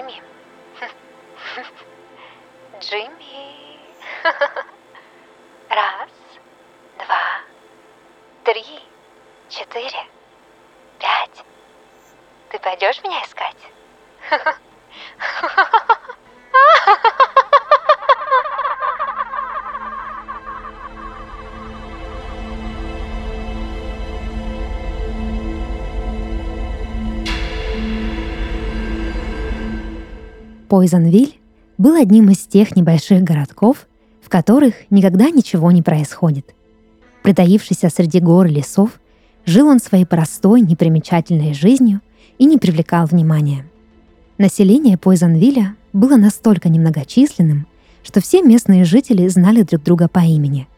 Джимми. Джимми. Раз, два, три, четыре, пять. Ты пойдешь меня искать? Пойзенвиль был одним из тех небольших городков, в которых никогда ничего не происходит. Притаившийся среди гор и лесов, жил он своей простой, непримечательной жизнью и не привлекал внимания. Население Пойзенвилля было настолько немногочисленным, что все местные жители знали друг друга по имени,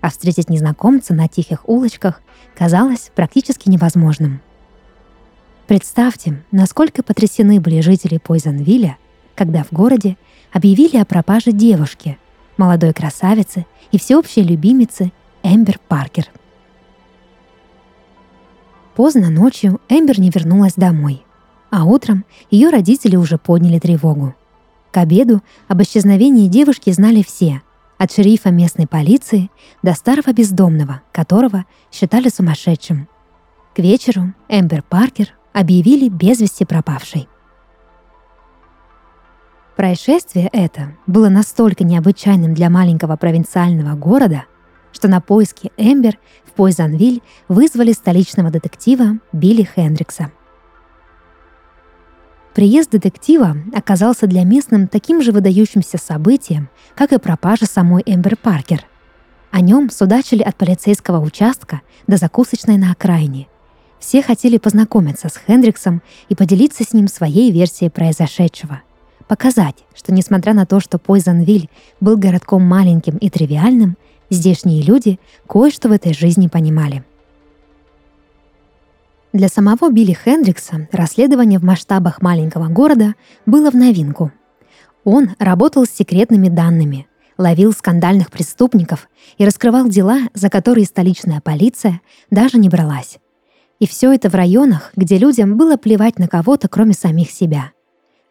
а встретить незнакомца на тихих улочках казалось практически невозможным. Представьте, насколько потрясены были жители Пойзенвилля, когда в городе объявили о пропаже девушки, молодой красавицы и всеобщей любимицы Эмбер Паркер. Поздно ночью Эмбер не вернулась домой, а утром ее родители уже подняли тревогу. К обеду об исчезновении девушки знали все, от шерифа местной полиции до старого бездомного, которого считали сумасшедшим. К вечеру Эмбер Паркер объявили без вести пропавшей. Происшествие это было настолько необычайным для маленького провинциального города, что на поиски Эмбер в Пойзанвиль вызвали столичного детектива Билли Хендрикса. Приезд детектива оказался для местным таким же выдающимся событием, как и пропажа самой Эмбер Паркер. О нем судачили от полицейского участка до закусочной на окраине. Все хотели познакомиться с Хендриксом и поделиться с ним своей версией произошедшего – показать, что несмотря на то, что Пойзенвиль был городком маленьким и тривиальным, здешние люди кое-что в этой жизни понимали. Для самого Билли Хендрикса расследование в масштабах маленького города было в новинку. Он работал с секретными данными, ловил скандальных преступников и раскрывал дела, за которые столичная полиция даже не бралась. И все это в районах, где людям было плевать на кого-то, кроме самих себя –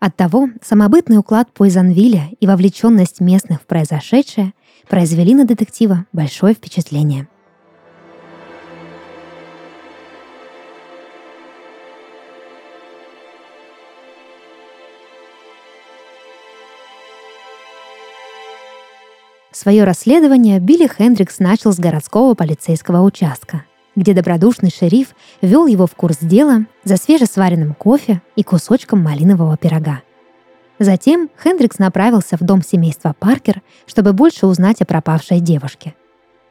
Оттого самобытный уклад Пойзанвилля и вовлеченность местных в произошедшее произвели на детектива большое впечатление. Свое расследование Билли Хендрикс начал с городского полицейского участка – где добродушный шериф вел его в курс дела за свежесваренным кофе и кусочком малинового пирога. Затем Хендрикс направился в дом семейства Паркер, чтобы больше узнать о пропавшей девушке.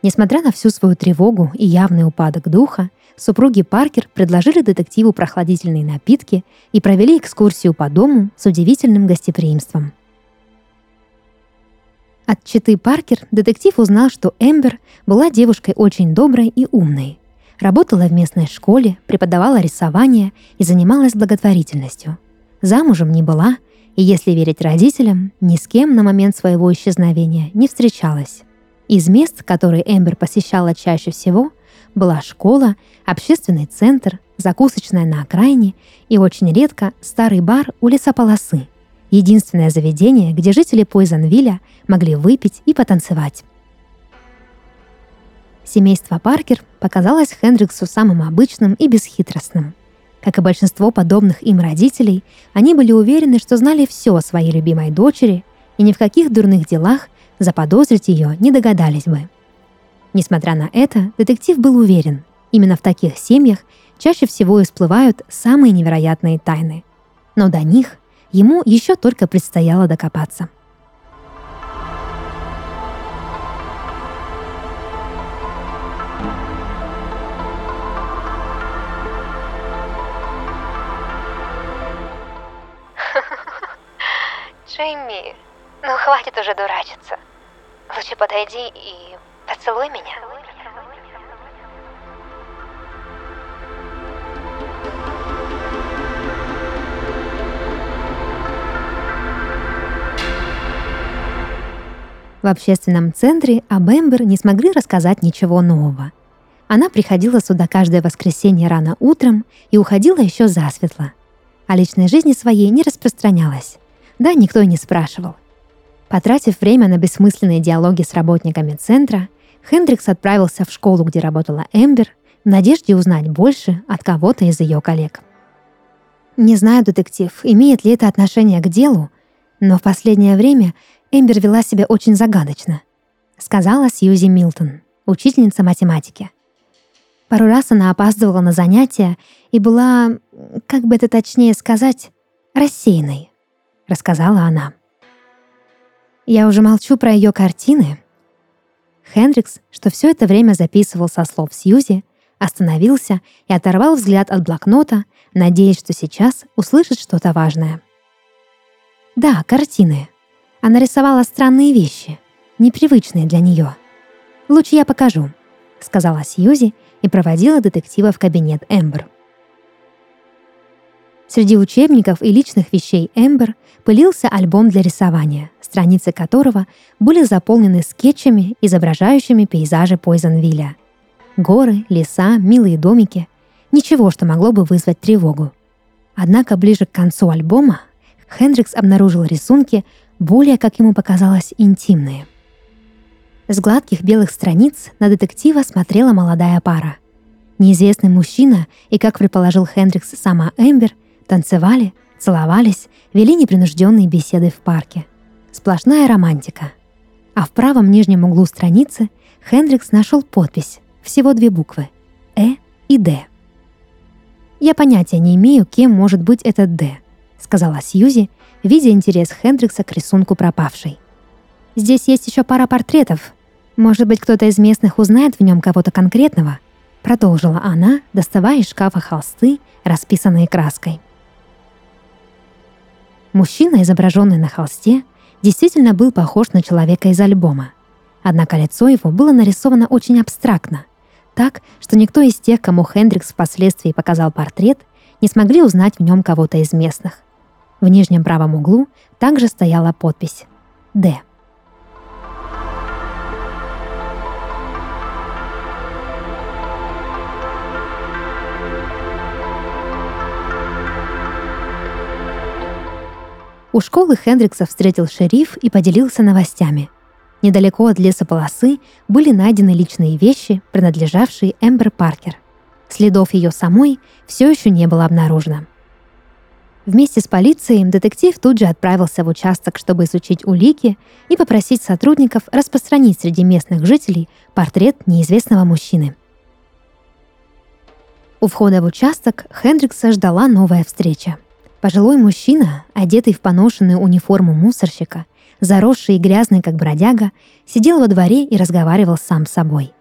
Несмотря на всю свою тревогу и явный упадок духа, супруги Паркер предложили детективу прохладительные напитки и провели экскурсию по дому с удивительным гостеприимством. От читы Паркер детектив узнал, что Эмбер была девушкой очень доброй и умной. Работала в местной школе, преподавала рисование и занималась благотворительностью. Замужем не была, и, если верить родителям, ни с кем на момент своего исчезновения не встречалась. Из мест, которые Эмбер посещала чаще всего, была школа, общественный центр, закусочная на окраине и очень редко старый бар у лесополосы. Единственное заведение, где жители Пойзенвилля могли выпить и потанцевать. Семейство Паркер показалось Хендриксу самым обычным и бесхитростным. Как и большинство подобных им родителей, они были уверены, что знали все о своей любимой дочери и ни в каких дурных делах заподозрить ее не догадались бы. Несмотря на это, детектив был уверен, именно в таких семьях чаще всего и всплывают самые невероятные тайны. Но до них ему еще только предстояло докопаться – хватит уже дурачиться. Лучше подойди и поцелуй меня. В общественном центре об Эмбер не смогли рассказать ничего нового. Она приходила сюда каждое воскресенье рано утром и уходила еще засветло – о личной жизни своей не распространялась. Да, никто и не спрашивал. Потратив время на бессмысленные диалоги с работниками центра, Хендрикс отправился в школу, где работала Эмбер, в надежде узнать больше от кого-то из ее коллег. Не знаю, детектив, имеет ли это отношение к делу, но в последнее время Эмбер вела себя очень загадочно, сказала Сьюзи Милтон, учительница математики. Пару раз она опаздывала на занятия и была, как бы это точнее сказать, рассеянной, рассказала она. Я уже молчу про ее картины. Хендрикс, что все это время записывал со слов Сьюзи, остановился и оторвал взгляд от блокнота, надеясь, что сейчас услышит что-то важное. Да, картины. Она рисовала странные вещи, непривычные для нее. Лучше я покажу, сказала Сьюзи и проводила детектива в кабинет Эмбер. Среди учебников и личных вещей Эмбер пылился альбом для рисования, страницы которого были заполнены скетчами, изображающими пейзажи Пойзенвилля. Горы, леса, милые домики. Ничего, что могло бы вызвать тревогу. Однако ближе к концу альбома Хендрикс обнаружил рисунки, более, как ему показалось, интимные. С гладких белых страниц на детектива смотрела молодая пара. Неизвестный мужчина и, как предположил Хендрикс, сама Эмбер, танцевали, целовались, вели непринужденные беседы в парке. Сплошная романтика. А в правом нижнем углу страницы Хендрикс нашел подпись всего две буквы — «Э» и «Д». «Я понятия не имею, кем может быть этот «Д», — сказала Сьюзи, видя интерес Хендрикса к рисунку пропавшей. «Здесь есть еще пара портретов. Может быть, кто-то из местных узнает в нем кого-то конкретного?» Продолжила она, доставая из шкафа холсты, расписанные краской. Мужчина, изображенный на холсте, действительно был похож на человека из альбома. Однако лицо его было нарисовано очень абстрактно, так, что никто из тех, кому Хендрикс впоследствии показал портрет, не смогли узнать в нем кого-то из местных. В нижнем правом углу также стояла подпись «Д». У школы Хендрикса встретил шериф и поделился новостями – Недалеко от лесополосы были найдены личные вещи, принадлежавшие Эмбер Паркер. Следов ее самой все еще не было обнаружено. Вместе с полицией детектив тут же отправился в участок, чтобы изучить улики и попросить сотрудников распространить среди местных жителей портрет неизвестного мужчины. У входа в участок Хендрикса ждала новая встреча. Пожилой мужчина, одетый в поношенную униформу мусорщика, заросший и грязный, как бродяга, сидел во дворе и разговаривал сам с собой.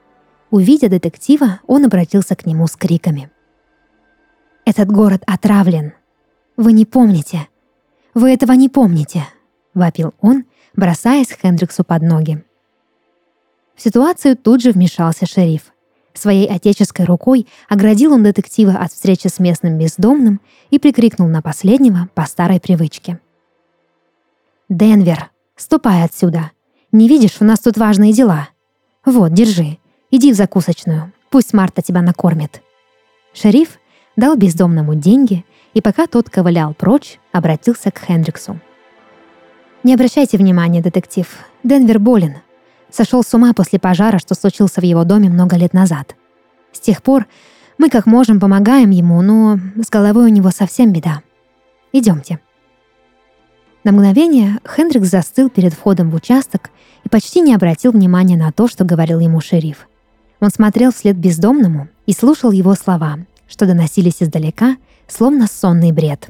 Увидя детектива, он обратился к нему с криками. «Этот город отравлен. Вы не помните. Вы этого не помните», — вопил он, бросаясь Хендриксу под ноги. В ситуацию тут же вмешался шериф. Своей отеческой рукой оградил он детектива от встречи с местным бездомным и прикрикнул на последнего по старой привычке. «Денвер, Ступай отсюда. Не видишь, у нас тут важные дела. Вот, держи. Иди в закусочную. Пусть Марта тебя накормит». Шериф дал бездомному деньги, и пока тот ковылял прочь, обратился к Хендриксу. «Не обращайте внимания, детектив. Денвер болен. Сошел с ума после пожара, что случился в его доме много лет назад. С тех пор мы как можем помогаем ему, но с головой у него совсем беда. Идемте». На мгновение Хендрикс застыл перед входом в участок и почти не обратил внимания на то, что говорил ему шериф. Он смотрел вслед бездомному и слушал его слова, что доносились издалека, словно сонный бред.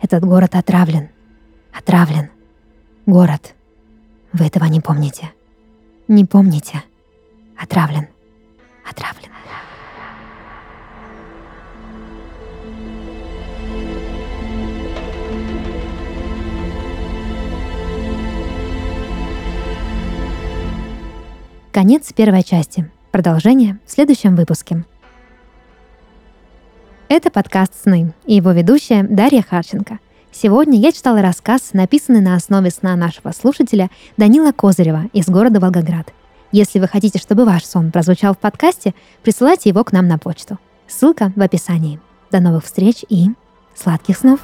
«Этот город отравлен. Отравлен. Город. Вы этого не помните. Не помните. Отравлен. Отравлен. Конец первой части. Продолжение в следующем выпуске. Это подкаст «Сны» и его ведущая Дарья Харченко. Сегодня я читала рассказ, написанный на основе сна нашего слушателя Данила Козырева из города Волгоград. Если вы хотите, чтобы ваш сон прозвучал в подкасте, присылайте его к нам на почту. Ссылка в описании. До новых встреч и Сладких снов!